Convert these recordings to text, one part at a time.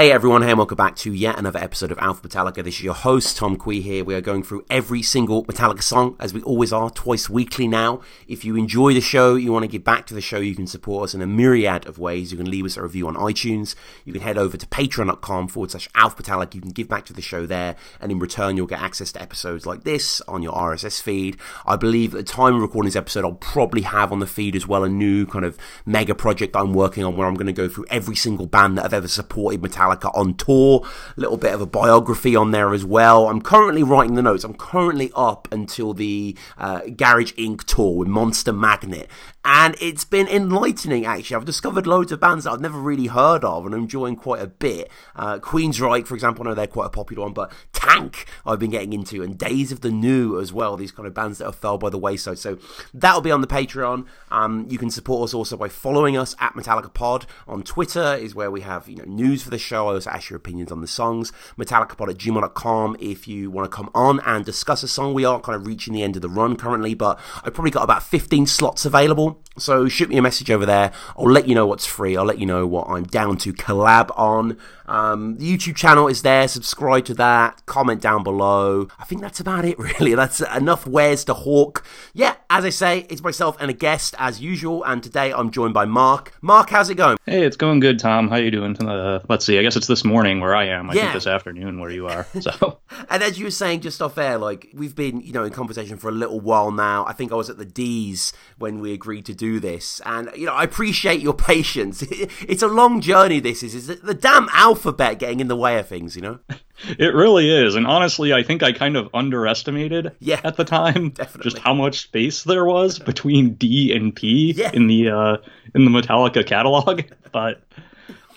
Hey everyone, hey and welcome back to yet another episode of Alpha Metallica. This is your host, Tom Quee here. We are going through every single Metallica song, as we always are, twice weekly now. If you enjoy the show, you want to give back to the show, you can support us in a myriad of ways. You can leave us a review on iTunes. You can head over to patreon.com forward slash Alpha Metallica. You can give back to the show there, and in return, you'll get access to episodes like this on your RSS feed. I believe at the time of recording this episode, I'll probably have on the feed as well a new kind of mega project I'm working on where I'm going to go through every single band that I've ever supported Metallica on tour a little bit of a biography on there as well. I'm currently writing the notes. I'm currently up until the uh, Garage Inc. tour with Monster Magnet, and it's been enlightening actually. I've discovered loads of bands that I've never really heard of and I'm enjoying quite a bit. Uh, Queensryche, for example, I know they're quite a popular one, but Tank I've been getting into, and Days of the New as well. These kind of bands that have fell by the wayside. So that'll be on the Patreon. Um, you can support us also by following us at Metallica Pod on Twitter. Is where we have you know news for the show. I also ask your opinions on the songs. MetallicaPod at gmail.com if you want to come on and discuss a song. We are kind of reaching the end of the run currently, but I've probably got about 15 slots available. So shoot me a message over there. I'll let you know what's free. I'll let you know what I'm down to collab on. Um, the YouTube channel is there. Subscribe to that. Comment down below. I think that's about it, really. That's enough wares to hawk. Yeah, as I say, it's myself and a guest as usual. And today I'm joined by Mark. Mark, how's it going? Hey, it's going good, Tom. How are you doing? Uh, let's see. I guess it's this morning where I am. I yeah. think this afternoon where you are. So. and as you were saying just off air, like we've been, you know, in conversation for a little while now. I think I was at the D's when we agreed to do this, and you know, I appreciate your patience. It's a long journey. This is. Is the damn alphabet getting in the way of things? You know. It really is, and honestly, I think I kind of underestimated yeah, at the time definitely. just how much space there was between D and P yeah. in the uh, in the Metallica catalog. But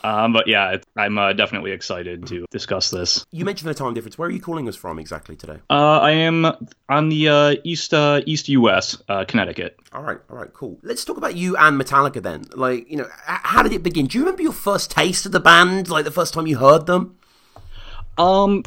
um, but yeah, I'm uh, definitely excited to discuss this. You mentioned the time difference. Where are you calling us from exactly today? Uh, I am on the uh, east uh, east U.S. Uh, Connecticut. All right, all right, cool. Let's talk about you and Metallica then. Like, you know, how did it begin? Do you remember your first taste of the band? Like the first time you heard them? Um,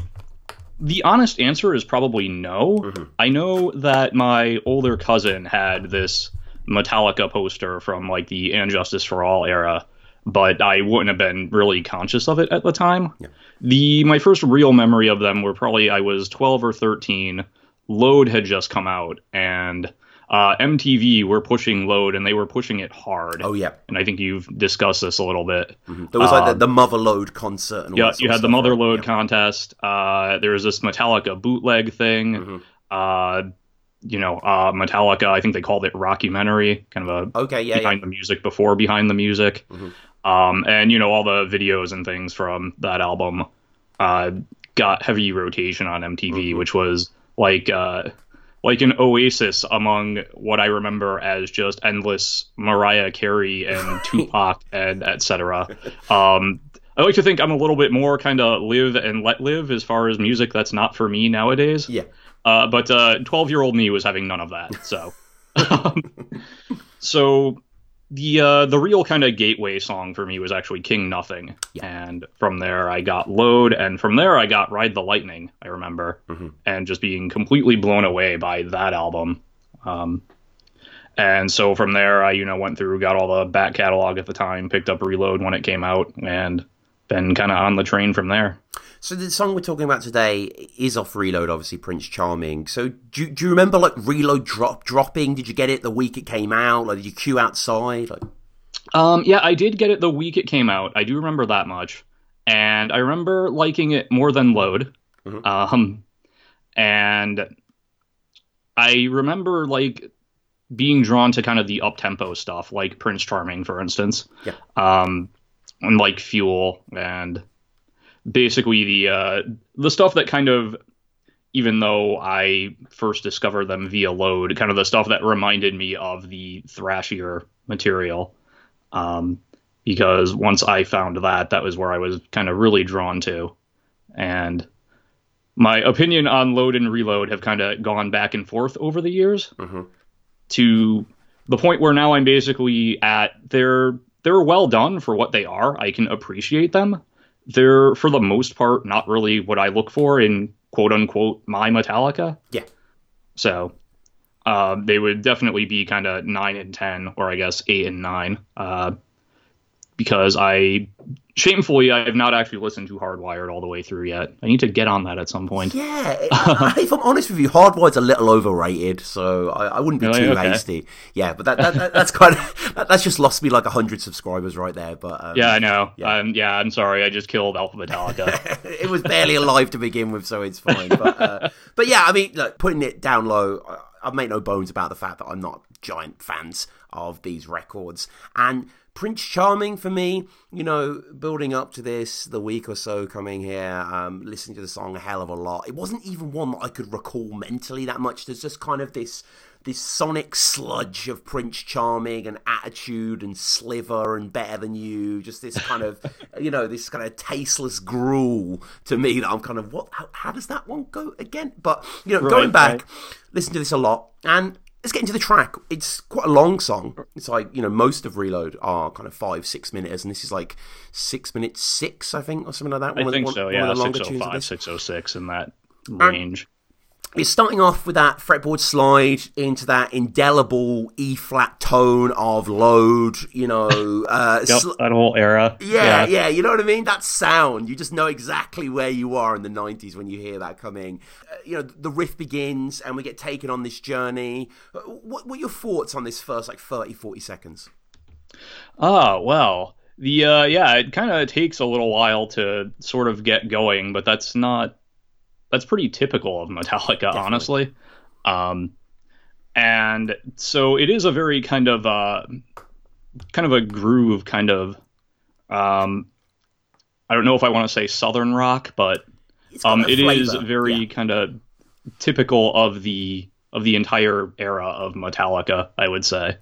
the honest answer is probably no. Mm-hmm. I know that my older cousin had this Metallica poster from like the And Justice for All era but I wouldn't have been really conscious of it at the time. Yeah. The my first real memory of them were probably I was 12 or 13. Load had just come out, and uh, MTV were pushing Load, and they were pushing it hard. Oh yeah, and I think you've discussed this a little bit. Mm-hmm. There was like the, um, the, Mother Load concert. yeah, you had the Mother Load yeah. contest. Uh, there was this Metallica bootleg thing. Mm-hmm. Uh, you know, uh, Metallica. I think they called it Rockumentary, kind of a okay, yeah, behind yeah. the music before behind the music. Mm-hmm. Um, and you know all the videos and things from that album uh, got heavy rotation on MTV, mm-hmm. which was like uh, like an oasis among what I remember as just endless Mariah Carey and Tupac and etc. Um, I like to think I'm a little bit more kind of live and let live as far as music that's not for me nowadays. Yeah. Uh, but 12 uh, year old me was having none of that. So, um, so the uh, the real kind of gateway song for me was actually King Nothing, yeah. and from there I got Load, and from there I got Ride the Lightning. I remember, mm-hmm. and just being completely blown away by that album. Um, and so from there I you know went through, got all the back catalog at the time, picked up Reload when it came out, and been kind of on the train from there. So the song we're talking about today is off Reload, obviously Prince Charming. So do, do you remember like Reload drop dropping? Did you get it the week it came out? Like did you queue outside? Like... Um, yeah, I did get it the week it came out. I do remember that much, and I remember liking it more than Load. Mm-hmm. Um, and I remember like being drawn to kind of the up tempo stuff, like Prince Charming, for instance. Yeah. Um, and like Fuel and basically the uh, the stuff that kind of even though I first discovered them via load, kind of the stuff that reminded me of the thrashier material. Um, because once I found that, that was where I was kind of really drawn to. And my opinion on load and reload have kind of gone back and forth over the years mm-hmm. to the point where now I'm basically at they're they're well done for what they are. I can appreciate them they're for the most part not really what I look for in quote unquote my Metallica. Yeah. So uh, they would definitely be kind of nine and ten, or I guess eight and nine. Uh, because I shamefully I have not actually listened to Hardwired all the way through yet. I need to get on that at some point. Yeah, if I'm honest with you, Hardwired's a little overrated, so I, I wouldn't be Really? too Okay. hasty. Yeah, but that, that, that that's kind of that, that's just lost me like hundred subscribers right there. But um, Yeah, I know. Yeah. Um, yeah, I'm sorry. I just killed Alpha Metallica. it was barely alive to begin with, so it's fine. But uh, but yeah, I mean, look, putting it down low, I- I've made no bones about the fact that I'm not giant fans of these records. And Prince Charming for me, you know, building up to this, the week or so coming here, um, listening to the song a hell of a lot. It wasn't even one that I could recall mentally that much. There's just kind of this this sonic sludge of Prince Charming and attitude and sliver and better than you. Just this kind of, you know, this kind of tasteless gruel to me that I'm kind of, what, how, how does that one go again? But, you know, going back, right. listen to this a lot and let's get into the track. It's quite a long song. It's like, you know, most of Reload are kind of five, six minutes and this is like six minutes six, I think, or something like that. I One of- think one- so. one Yeah, oh of the longer 605, this. 606 in that range. It's starting off with that fretboard slide into that indelible E flat tone of load, you know. Uh, Yep, sl- that whole era. yeah, yeah, you know what I mean? That sound, you just know exactly where you are in the 90s when you hear that coming. Uh, you know, the riff begins and we get taken on this journey. Uh, What, what are your thoughts on this first, like, 30, 40 seconds? Oh well, the uh, yeah, it kind of takes a little while to sort of get going, but that's not that's pretty typical of Metallica, honestly. Um, and so it is a very kind of uh, kind of a groove, kind of. Um, I don't know if I want to say southern rock, but um, it is flavour. very Yeah. kind of typical of the of the entire era of Metallica, I would say.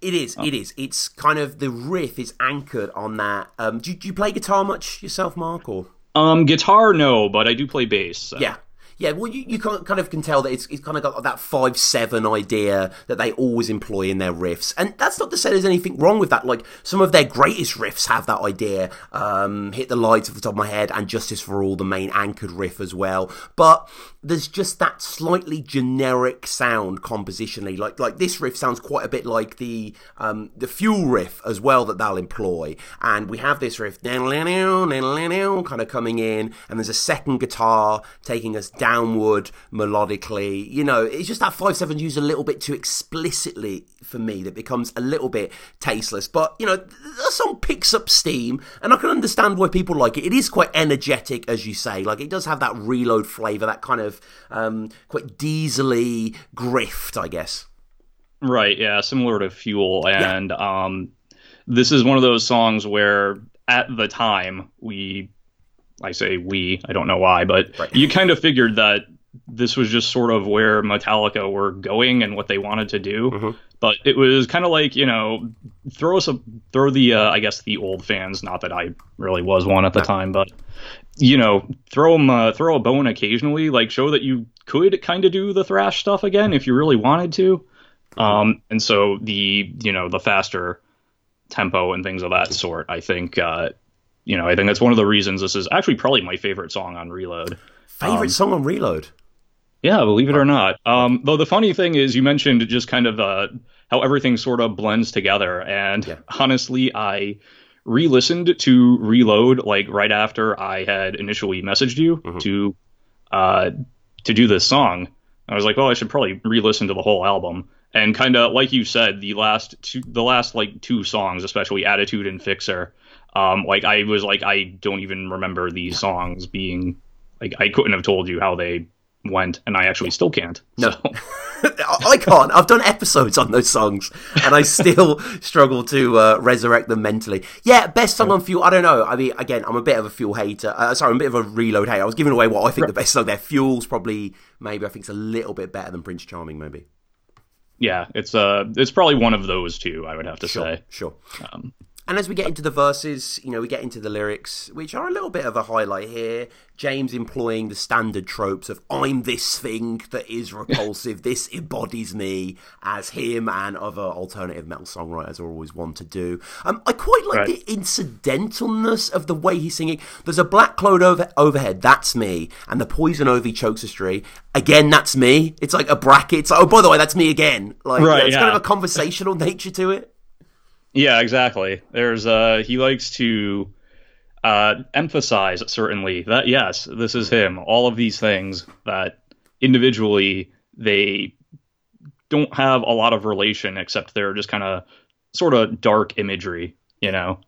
It is, it is. It's kind of, the riff is anchored on that. Um, do, do you play guitar much yourself, Mark, or...? Um, guitar, no, but I do play bass. so- Yeah. Yeah, well, you, you kind of- can tell that it's, it's kind of got that 5 7 idea that they always employ in their riffs. And that's not to say there's anything wrong with that. Like, some of their greatest riffs have that idea. Um, Hit the Lights off the top of my head, and Justice for All, the main anchored riff as well. But there's just that slightly generic sound compositionally. Like, like this riff sounds quite a bit like the, um, the Fuel riff as well that they'll employ. And we have this riff kind of coming in, and there's a second guitar taking us downward melodically. You know, it's just that 5 7 used a little bit too explicitly for me that becomes a little bit tasteless. But, you know, the song picks up steam, and I can understand why people like it. It is quite energetic, as you say. Like, it does have that reload flavour, that kind of um, quite diesely grift, I guess. Right, yeah, similar to Fuel. And um, this is one of those songs where at the time we, I say we, I don't know why, but Right. you kind of figured that this was just sort of where Metallica were going and what they wanted to do. Mhm. But it was kind of like you know, throw us a throw the uh, I guess the old fans. Not that I really was one at the time, but you know, throw them uh, throw a bone occasionally. Like show that you could kind of do the thrash stuff again if you really wanted to. Um, and so the you know the faster tempo and things of that sort. I think uh, you know I think that's one of the reasons this is actually probably my favorite song on Reload. Favourite song on Reload? Yeah, believe it or not. Um, though the funny thing is, you mentioned just kind of uh, how everything sort of blends together, and Yeah. honestly, I re-listened to Reload like right after I had initially messaged you to uh, to do this song. I was like, well, I should probably re-listen to the whole album. And kind of like you said, the last two, the last like two songs, especially "Attitude" and "Fixer," um, like I was like, I don't even remember these songs being like I couldn't have told you how they went, and I actually still can't. No. So, I can't. I've done episodes on those songs, and I still struggle to uh, resurrect them mentally. Yeah, best song on Fuel. I don't know. I mean, again, I'm a bit of a Fuel hater. Uh, sorry, I'm a bit of a Reload hater. I was giving away what I think the best song there. Fuel's probably maybe I think it's a little bit better than Prince Charming. Maybe. yeah, it's uh, it's probably one of those two. I would have to Sure. say. Sure. Um, And as we get into the verses, you know, we get into the lyrics, which are a little bit of a highlight here. James employing the standard tropes of "I'm this thing that is repulsive. this embodies me," as him and other alternative metal songwriters are always want to do. Um, I quite like Right. the incidentalness of the way he's singing. There's a black cloud over overhead. That's me, and the poison ivy chokes a tree. Again, that's me. It's like a bracket. It's like, oh, by the way, that's me again. Like, you know, Right, it's kind of a conversational nature to it. Yeah, exactly. There's uh he likes to uh emphasize certainly that yes, this is him. All of these things that individually they don't have a lot of relation except they're just kind of sort of dark imagery, you know.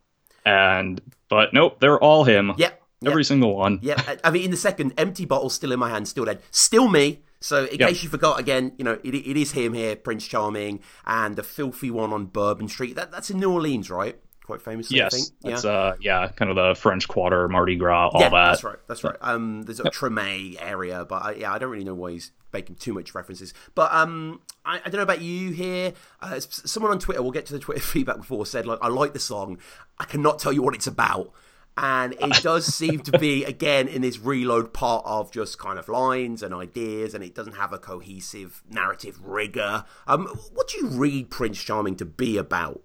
And but nope, they're all him. Yep. Every yep. single one. Yeah, I mean, in the second, empty bottle still in my hand, still dead, still me. So, in Yep. case you forgot, again, you know, it, it is him here, Prince Charming, and the filthy one on Bourbon Street. That, that's in New Orleans, right? Quite famously, I think. Yes, that's uh yeah, kind of the French Quarter, Mardi Gras, all yeah, that. that's right. That's right. Um, there's a Tremé area, but I, yeah, I don't really know why he's making too much references. But um, I, I don't know about you here. Uh, someone on Twitter, we'll get to the Twitter feedback before, said like, I like the song. I cannot tell you what it's about. And it does seem to be again in this reload part of just kind of lines and ideas, and it doesn't have a cohesive narrative rigor. Um, what do you read Prince Charming to be about?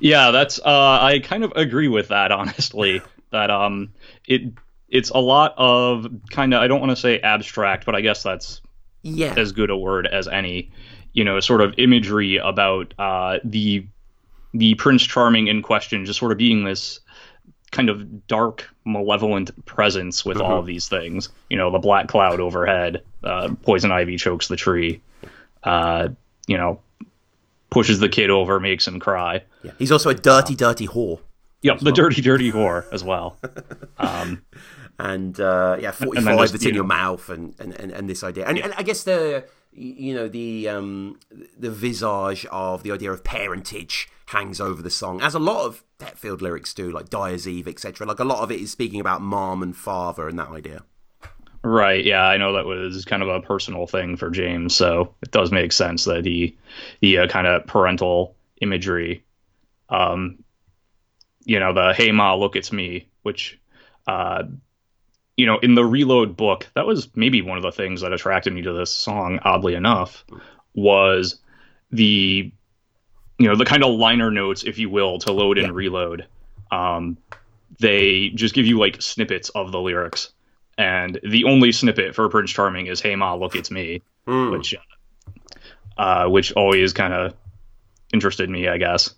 Yeah, that's uh I kind of agree with that honestly. that um it it's a lot of kind of I don't want to say abstract, but I guess that's Yeah, as good a word as any. You know, sort of imagery about uh the the Prince Charming in question just sort of being this kind of dark, malevolent presence with all of these things. You know, the black cloud overhead, uh, poison ivy chokes the tree, uh, you know, pushes the kid over, makes him cry. yeah. He's also a dirty, dirty whore. Yep, the dirty, dirty whore as well. and uh, yeah, 45 And then just, that's you in your know- mouth, and, and, and, and this idea, and, and I guess the you know the um, the visage of the idea of parentage hangs over the song, as a lot of Hetfield lyrics do, like Dyer's Eve, etc. Like a lot of it is speaking about mom and father and that idea. Right. Yeah, I know that was kind of a personal thing for James, so it does make sense that he the uh, kind of parental imagery, um, you know, the "Hey Ma, look, it's me," which, uh, you know, in the Reload book, that was maybe one of the things that attracted me to this song. Oddly enough, was the you know the kind of liner notes, if you will, to load and reload. Um, they just give you like snippets of the lyrics and the only snippet for Prince Charming is "Hey Ma, look, it's me," which, uh, which always kind of interested me, I guess.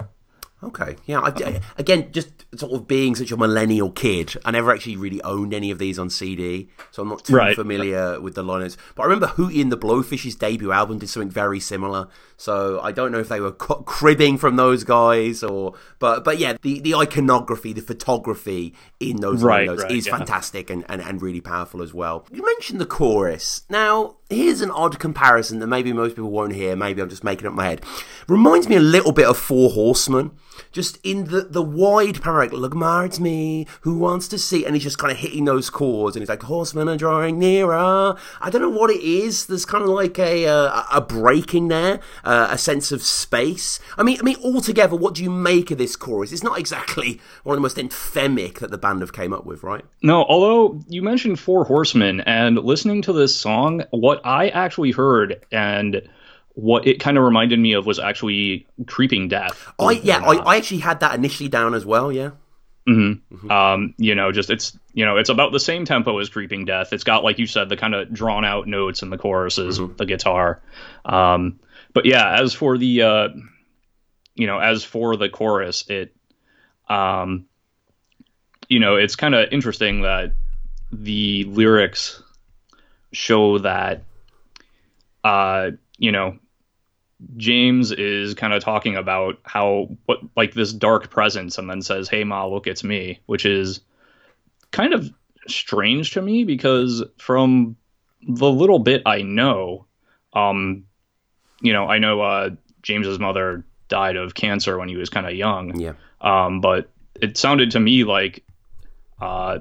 Okay, yeah. I, I- again, just sort of being such a millennial kid, I never actually really owned any of these on CD, so I'm not too Right. familiar with the liners. But I remember Hootie and the Blowfish's debut album did something very similar. So I don't know if they were cribbing from those guys or, but but yeah, the, the iconography, the photography in those Right, right, is yeah. fantastic and, and, and really powerful as well. You mentioned the chorus. Now, here's an odd comparison that maybe most people won't hear. Maybe I'm just making up my head. Reminds me a little bit of Four Horsemen. Just in the, the wide panoramic, look, Ma, it's me, who wants to see? And he's just kind of hitting those chords, and he's like, horsemen are drawing nearer. I don't know what it is. There's kind of like a uh, a breaking there, uh, a sense of space. I mean, I mean, altogether, what do you make of this chorus? It's not exactly one of the most anthemic that the band have came up with, right? No, although you mentioned Four Horsemen, and listening to this song, what I actually heard and what it kind of reminded me of was actually Creeping Death. I yeah. I, I actually had that initially down as well. Yeah, um, you know, just it's you know, it's about the same tempo as Creeping Death. It's got like you said, the kind of drawn out notes in the choruses, the guitar. Um, but yeah, as for the uh, you know, as for the chorus, it um, you know, it's kind of interesting that the lyrics show that uh, you know, James is kind of talking about how what like this dark presence and then says, "Hey ma, look it's me," which is kind of strange to me because from the little bit I know, um you know, I know uh James's mother died of cancer when he was kind of young. yeah. Um but it sounded to me like uh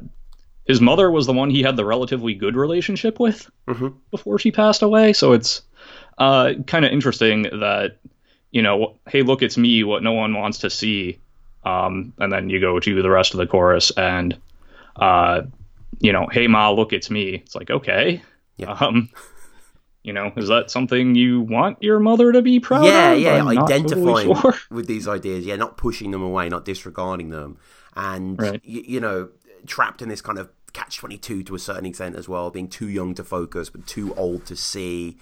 his mother was the one he had the relatively good relationship with Mhm. before she passed away. So it's uh, kind of interesting that, you know, hey, look, it's me, what no one wants to see. Um, and then you go to the rest of the chorus and, uh, you know, hey, Ma, look, it's me. It's like, okay. Yeah. Um, you know, is that something you want your mother to be proud yeah, of? yeah, I'm identifying totally sure. with these ideas, yeah, not pushing them away, not disregarding them, and Right. y- you know, trapped in this kind of catch 22 to a certain extent as well, being too young to focus but too old to see.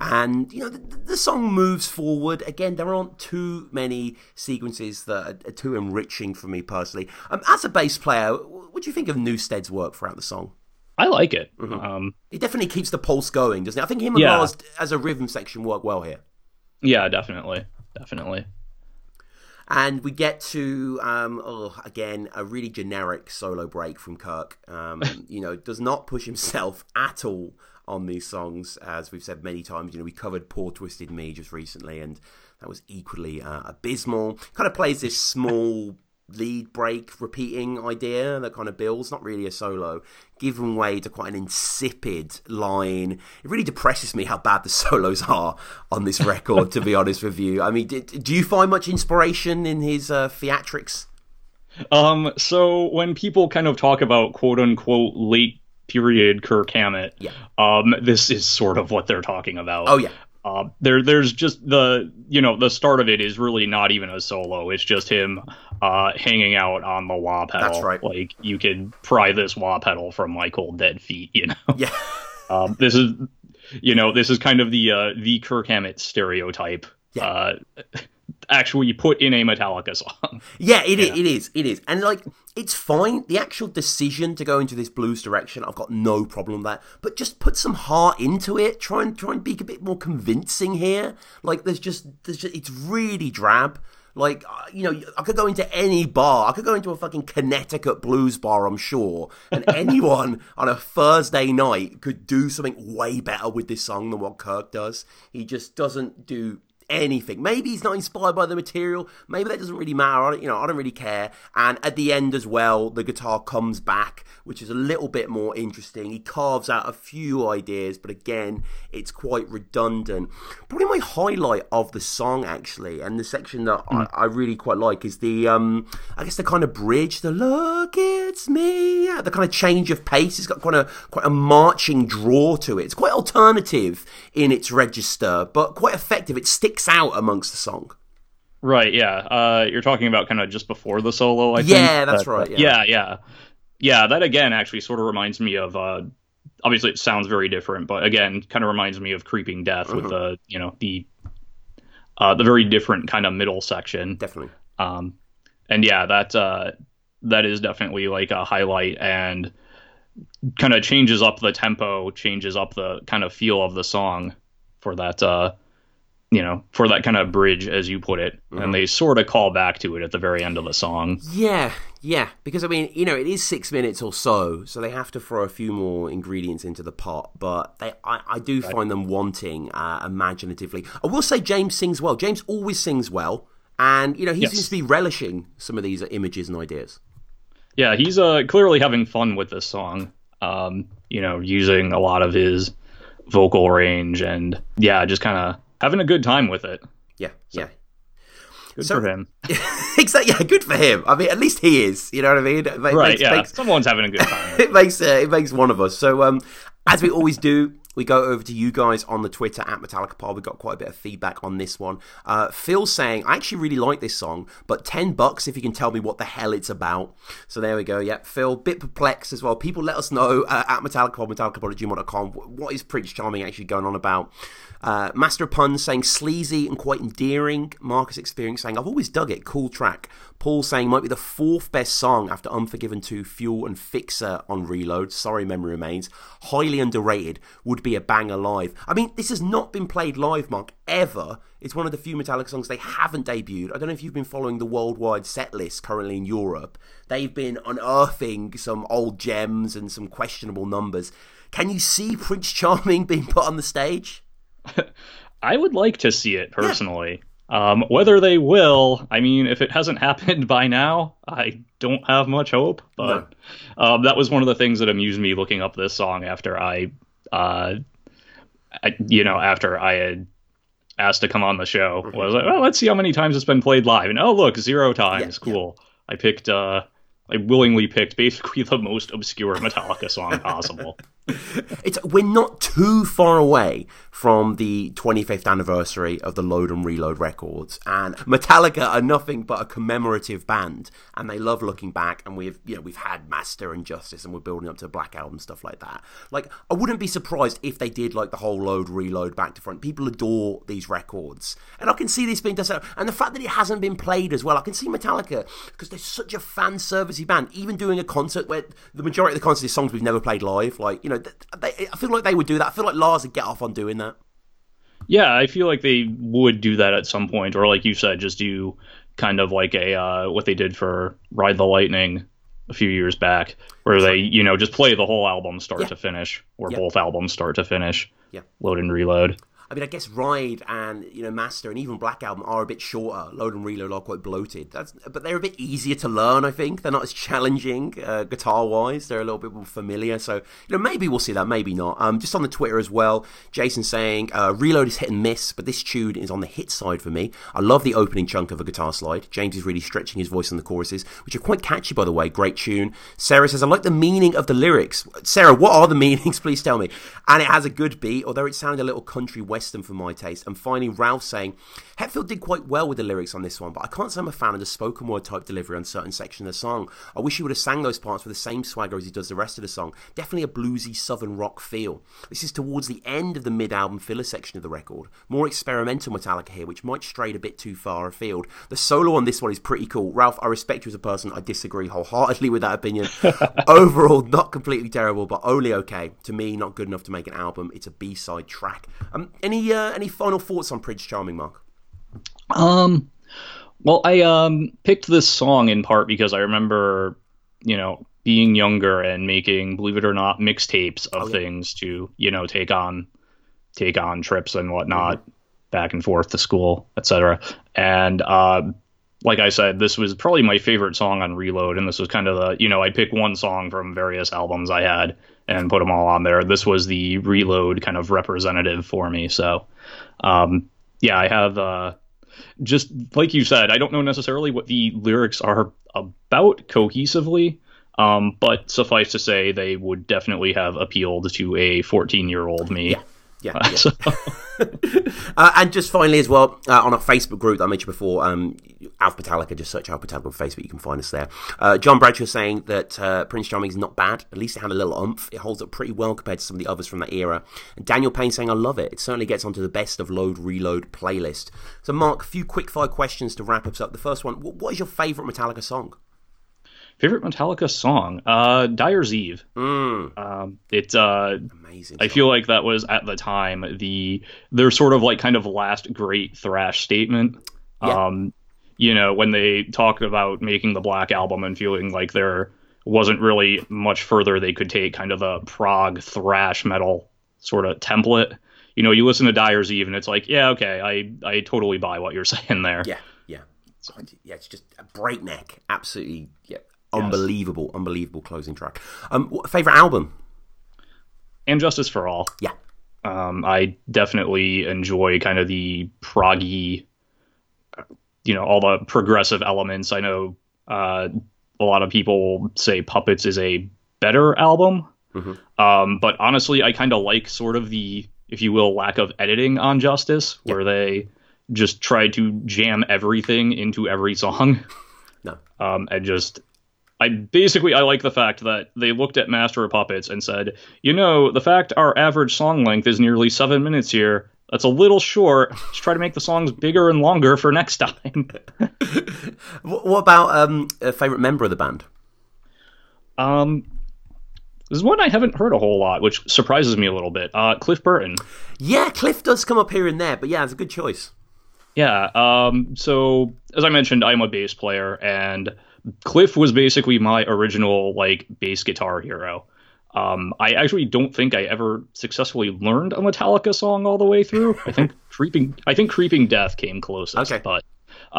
And, you know, the, the song moves forward. Again, there aren't too many sequences that are, too enriching for me personally. Um, as a bass player, what do you think of Newsted's work throughout the song? I like it. Mm-hmm. Um, it definitely keeps the pulse going, doesn't it? I think him and yeah. Lars as a rhythm section work well here. Yeah, definitely. Definitely. And we get to, um, oh, again, a really generic solo break from Kirk. Um, you know, does not push himself at all on these songs, as we've said many times. You know, we covered Poor Twisted Me just recently, and that was equally uh, abysmal. Kind of plays this small lead break repeating idea that kind of builds, not really a solo, giving way to quite an insipid line. It really depresses me how bad the solos are on this record, to be honest with you. I mean, did, do you find much inspiration in his uh, theatrics? Um, so when people kind of talk about quote unquote late period Kirk Hammett, yeah. um, this is sort of what they're talking about. Oh yeah. Uh, there, there's just the, you know, the start of it is really not even a solo. It's just him uh, hanging out on the wah pedal. That's right. Like you could pry this wah pedal from my cold dead feet. You know. Yeah. um, this is, you know, this is kind of the uh, the Kirk Hammett stereotype. Yeah. Uh, actually you put in a Metallica song. Yeah, it, yeah. Is, it is. It is. And like it's fine. The actual decision to go into this blues direction, I've got no problem with that. But just put some heart into it. Try and try and be a bit more convincing here. Like there's just there's just it's really drab. Like, uh, you know, I could go into any bar. I could go into a fucking Connecticut blues bar, I'm sure. And anyone on a Thursday night could do something way better with this song than what Kirk does. He just doesn't do anything. Maybe he's not inspired by the material. Maybe that doesn't really matter. I don't, you know, I don't really care. And at the end as well, the guitar comes back, which is a little bit more interesting. He carves out a few ideas, but again, it's quite redundant. Probably my highlight of the song, actually, and the section that mm. I, I, really quite like is the, um, I guess the kind of bridge, the look, it's me, the kind of change of pace. It's got quite a quite a marching draw to it. It's quite alternative in its register, but quite effective. It sticks sticks out amongst the song. Right. Yeah. Uh, you're talking about kind of just before the solo. I think. yeah, that's right. Yeah. yeah. yeah, yeah, That again actually sort of reminds me of. Uh, obviously, it sounds very different, but again, kind of reminds me of Creeping Death with uh-huh. the you know the uh, the very different kind of middle section. Definitely. Um, and yeah, that uh, that is definitely like a highlight and kind of changes up the tempo, changes up the kind of feel of the song for that uh, you know, for that kind of bridge, as you put it, mm-hmm. and they sort of call back to it at the very end of the song. Yeah, yeah, because I mean, you know, it is six minutes or so, so they have to throw a few more ingredients into the pot. But they, I, I do right. find them wanting uh, imaginatively. I will say James sings well. James always sings well, and you know, he yes. seems to be relishing some of these images and ideas. Yeah, he's uh, clearly having fun with this song. Um, you know, using a lot of his vocal range and yeah, just kind of having a good time with it. Yeah, so, yeah. Good so, for him. exactly. Yeah, good for him. I mean, at least he is. You know what I mean? It right. Makes, yeah. Makes, Someone's having a good time. it makes uh, it makes one of us. So, um, as we always do, we go over to you guys on the Twitter at Metallica Pod. We got quite a bit of feedback on this one. Uh, Phil saying, I actually really like this song, but 10 bucks if you can tell me what the hell it's about. So there we go. Yeah, Phil, bit perplexed as well. People let us know uh, at Metallica Pod, metallicapod at gmail.com. What is Prince Charming actually going on about? Uh, Master Pun saying sleazy and quite endearing. Marcus Experience saying, I've always dug it. Cool track. Paul saying, might be the fourth best song after Unforgiven 2, Fuel and Fixer on Reload. Sorry, memory remains. Highly underrated. Would be a banger live. I mean, this has not been played live, Mark, ever. It's one of the few Metallica songs they haven't debuted. I don't know if you've been following the worldwide set list currently in Europe. They've been unearthing some old gems and some questionable numbers. Can you see Prince Charming being put on the stage? I would like to see it personally. Yeah. Um, whether they will, I mean, if it hasn't happened by now, I don't have much hope. But no. um, that was one of the things that amused me looking up this song after I, uh, I, you know, after I had asked to come on the show. Mm-hmm. Was like, well, let's see how many times it's been played live, and oh, look, zero times. Yeah, cool. Yeah. I picked. Uh, I willingly picked basically the most obscure Metallica song possible. it's we're not too far away from the 25th anniversary of the Load and Reload records, and Metallica are nothing but a commemorative band, and they love looking back. And we've you know we've had Master and Justice, and we're building up to Black Album stuff like that. Like I wouldn't be surprised if they did like the whole Load Reload back to front. People adore these records, and I can see this being done. And the fact that it hasn't been played as well, I can see Metallica because they're such a fan servicey band, even doing a concert where the majority of the concert is songs we've never played live, like you know, they, I feel like they would do that. I feel like Lars would get off on doing that. Yeah, I feel like they would do that at some point, or like you said, just do kind of like a uh, what they did for Ride the Lightning a few years back, where they you know just play the whole album start Yeah. to finish, or Yeah. both albums start to finish. Yeah. Load and reload. I mean, I guess Ride and you know Master and even Black Album are a bit shorter. Load and Reload are quite bloated. That's, but they're a bit easier to learn. I think they're not as challenging uh, guitar wise. They're a little bit more familiar. So you know maybe we'll see that, maybe not. Um, just on the Twitter as well, Jason saying uh, Reload is hit and miss, but this tune is on the hit side for me. I love the opening chunk of a guitar slide. James is really stretching his voice on the choruses, which are quite catchy by the way. Great tune. Sarah says I like the meaning of the lyrics. Sarah, what are the meanings? Please tell me. And it has a good beat, although it sounded a little country western for my taste. And finally, Ralph saying Hetfield did quite well with the lyrics on this one, but I can't say I'm a fan of the spoken word type delivery on certain sections of the song. I wish he would have sang those parts with the same swagger as he does the rest of the song. Definitely a bluesy southern rock feel. This is towards the end of the mid-album filler section of the record. More experimental Metallica here, which might stray a bit too far afield. The solo on this one is pretty cool. Ralph, I respect you as a person. I disagree wholeheartedly with that opinion. Overall, not completely terrible, but only okay. To me, not good enough to make an album. It's a B-side track. Um, any uh, any final thoughts on Prince Charming, Mark? Um, well, I um picked this song in part because I remember, you know, being younger and making, believe it or not, mixtapes of Oh, yeah. things to, you know, take on, take on trips and whatnot, Mm-hmm. back and forth to school, etc. And uh, like I said, this was probably my favorite song on Reload, and this was kind of the, you know, I picked one song from various albums I had and put them all on there. This was the Reload kind of representative for me. So, um, yeah, I have. Uh, just like you said, I don't know necessarily what the lyrics are about cohesively, um, but suffice to say, they would definitely have appealed to a 14 year old me. Yeah, yeah. So, Uh, and just finally, as well, uh, on our Facebook group that I mentioned before, um, Alpha Metallica, just search Alf Metallica on Facebook, you can find us there. Uh, John Bradshaw saying that uh, Prince Charming is not bad. At least it had a little umph. It holds up pretty well compared to some of the others from that era. And Daniel Payne saying, I love it. It certainly gets onto the best of Load Reload playlist. So, Mark, a few quick fire questions to wrap us up. The first one wh- What is your favourite Metallica song? Favorite Metallica song? Uh, Dyer's Eve. Mm, Um, it's uh, amazing. I song. feel like that was at the time the their sort of like kind of last great thrash statement. Yeah. Um, you know, when they talked about making the Black Album and feeling like there wasn't really much further they could take, kind of the prog thrash metal sort of template. You know, you listen to Dyer's Eve and it's like, yeah, okay, I I totally buy what you're saying there. Yeah, yeah. Yeah, it's just a breakneck. Absolutely, yeah. Unbelievable, unbelievable closing track. Um, what, favorite album? And Justice for All. Yeah, Um, I definitely enjoy kind of the proggy, you know, all the progressive elements. I know uh, a lot of people say Puppets is a better album, Mhm. um, but honestly, I kind of like sort of the, if you will, lack of editing on Justice, where they just try to jam everything into every song, no, um, and just. I basically I like the fact that they looked at Master of Puppets and said, you know, the fact our average song length is nearly seven minutes here, that's a little short. Let's try to make the songs bigger and longer for next time. What, about um, a favorite member of the band? um, this is one I haven't heard a whole lot, which surprises me a little bit. Uh, Cliff Burton. Yeah, Cliff does come up here and there, but yeah, it's a good choice. Yeah. Um, so as I mentioned, I'm a bass player, and Cliff was basically my original like bass guitar hero. Um, I actually don't think I ever successfully learned a Metallica song all the way through. I think creeping, I think creeping death came closest, Okay. but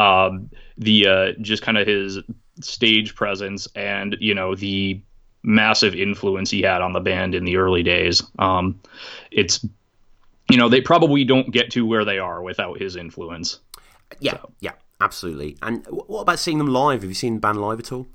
um, the uh, just kind of his stage presence and you know the massive influence he had on the band in the early days. Um, it's you know they probably don't get to where they are without his influence. Yeah, yeah, absolutely. And what about seeing them live? Have you seen the band live at all?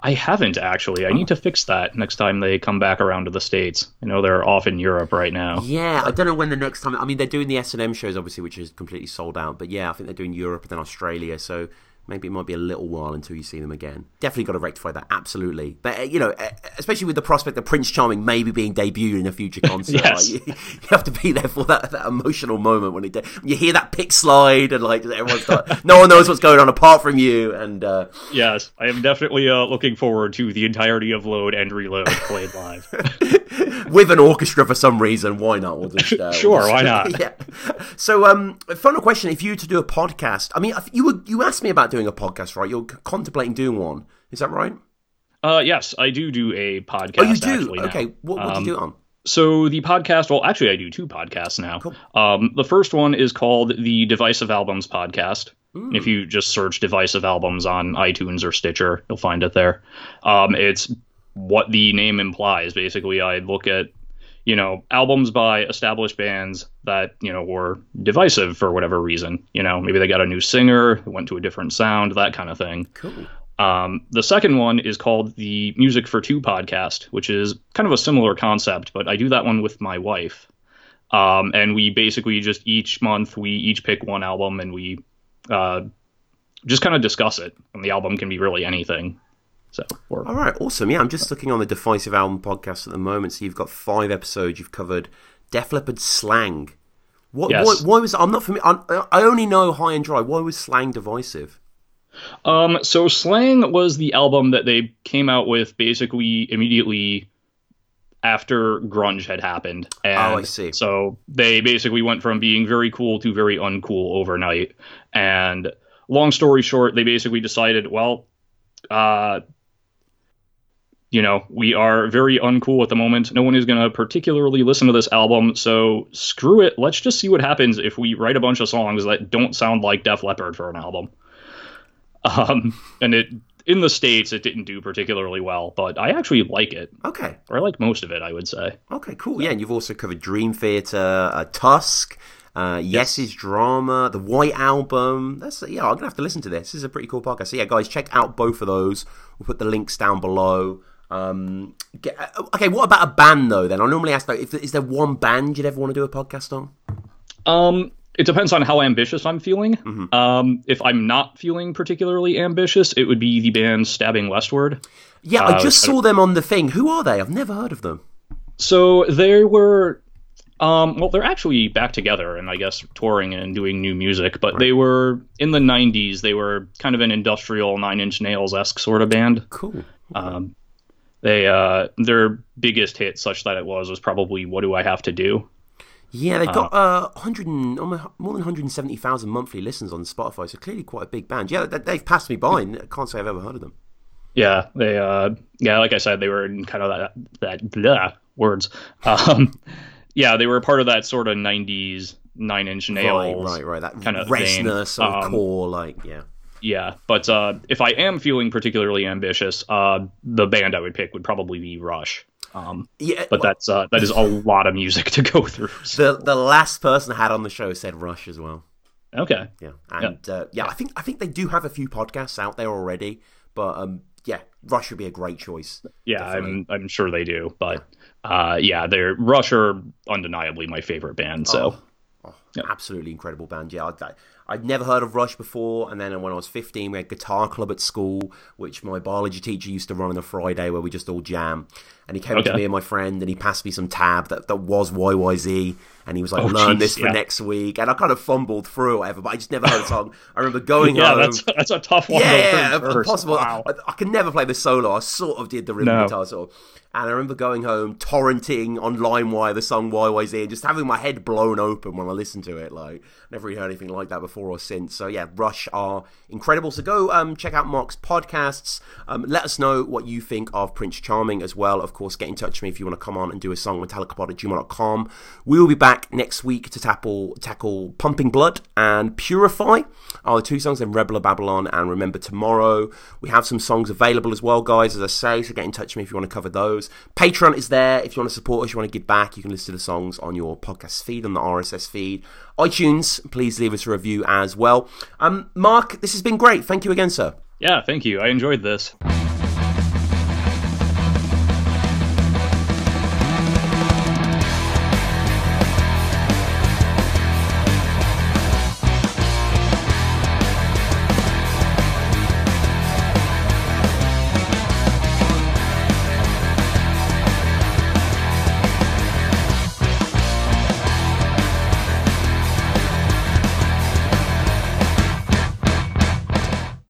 I haven't actually. I need to fix that next time they come back around to the states. I know they're off in Europe right now. Yeah, I don't know when the next time. I mean, they're doing the S and M shows, obviously, which is completely sold out. But yeah, I think they're doing Europe and then Australia. So maybe it might be a little while until you see them again. Definitely got to rectify that, absolutely. But uh, you know, uh, especially with the prospect of Prince Charming maybe being debuted in a future concert, yes. like, you, you, have to be there for that, that emotional moment when, it, when you hear that pick slide and like everyone's start, no one knows what's going on apart from you. And uh, yes, I am definitely uh, looking forward to the entirety of Load and Reload played live with an orchestra for some reason. Why not? We'll just, uh, sure, we'll just, why not? yeah. So, um, final question: If you were to do a podcast, I mean, you were you asked me about doing a podcast, right? You're contemplating doing one. Is that right? Uh, yes, I do do a podcast. Oh, you do? Okay. What, what um, do you do on? So the podcast, well, actually, I do two podcasts now. Cool. Um, the first one is called the Divisive Albums Podcast. Mm. If you just search Divisive Albums on iTunes or Stitcher, you'll find it there. Um, it's what the name implies. Basically, I look at you know, albums by established bands that, you know, were divisive for whatever reason. You know, maybe they got a new singer, went to a different sound, that kind of thing. Cool. Um, the second one is called the Music for Two podcast, which is kind of a similar concept, but I do that one with my wife. Um, and we basically just each month we each pick one album and we uh, just kind of discuss it. And the album can be really anything. So, all right, awesome. Yeah, I'm just looking on the Divisive Album podcast at the moment. So you've got five episodes. You've covered Def Leppard slang. What? Yes. Why, why, was I'm not familiar? I, I only know High and Dry. Why was slang divisive? Um, so Slang was the album that they came out with basically immediately after grunge had happened. And oh, I see. So they basically went from being very cool to very uncool overnight. And long story short, they basically decided, well, uh, you know, we are very uncool at the moment. No one is going to particularly listen to this album, so screw it. Let's just see what happens if we write a bunch of songs that don't sound like Def Leppard for an album. Um, and it in the states it didn't do particularly well, but I actually like it. Okay, or I like most of it, I would say. Okay, cool. Yeah, and you've also covered Dream Theater, uh, Tusk. Uh, yes. Yes's drama, the White Album. That's yeah. I'm gonna have to listen to this. This is a pretty cool podcast. So yeah, guys, check out both of those. We'll put the links down below. Um, get, uh, okay, what about a band though? Then I normally ask, though, if is there one band you'd ever want to do a podcast on? Um, it depends on how ambitious I'm feeling. Mm-hmm. Um, if I'm not feeling particularly ambitious, it would be the band Stabbing Westward. Yeah, uh, I just saw them on the thing. Who are they? I've never heard of them. So they were, um, well, they're actually back together and I guess touring and doing new music. But right. they were in the '90s. They were kind of an industrial Nine Inch Nails esque sort of band. Cool. Okay. Um, they uh, their biggest hit, such that it was, was probably "What Do I Have to Do." Yeah, they've got uh, 100 and, more than 170,000 monthly listens on Spotify, so clearly quite a big band. Yeah, they've passed me by, and I can't say I've ever heard of them. Yeah, they uh, yeah, like I said, they were in kind of that that blah, words. Um, yeah, they were part of that sort of 90s Nine Inch Nails, right, right, right. That kind of restless, um, core, like yeah yeah. But uh, if I am feeling particularly ambitious, uh, the band I would pick would probably be Rush. Um, yeah, but well, that's uh, that is a lot of music to go through. So. The the last person I had on the show said Rush as well. Okay. Yeah, and yeah. Uh, yeah, I think I think they do have a few podcasts out there already, but um, yeah, Rush would be a great choice. Yeah, definitely. I'm I'm sure they do, but uh, yeah, they're Rush are undeniably my favorite band. So. Oh, oh, absolutely incredible band. Yeah, I, I'd never heard of Rush before, and then when I was 15, we had guitar club at school, which my biology teacher used to run on a Friday where we just all jam. And he came okay. to me and my friend, and he passed me some tab that, that was YYZ, and he was like, oh, "Learn geez, this for yeah. next week." And I kind of fumbled through, or whatever, but I just never heard the song. I remember going yeah, home. that's that's a tough one. Yeah, yeah impossible. Wow. I, I, can never play the solo. I sort of did the rhythm no. guitar sort of. And I remember going home, torrenting on LimeWire the song "Why YYZ, and just having my head blown open when I listened to it. Like, never really heard anything like that before or since. So, yeah, Rush are incredible. So, go um, check out Mark's podcasts. Um, let us know what you think of Prince Charming as well. Of course, get in touch with me if you want to come on and do a song, metallicapod at gmail.com. We will be back next week to tackle, tackle Pumping Blood and Purify, are the two songs, then Rebel of Babylon and Remember Tomorrow. We have some songs available as well, guys, as I say, so get in touch with me if you want to cover those. Patreon is there. If you want to support us, you want to give back, you can listen to the songs on your podcast feed, on the RSS feed. iTunes, please leave us a review as well. Um, Mark, this has been great. Thank you again, sir. Yeah, thank you. I enjoyed this.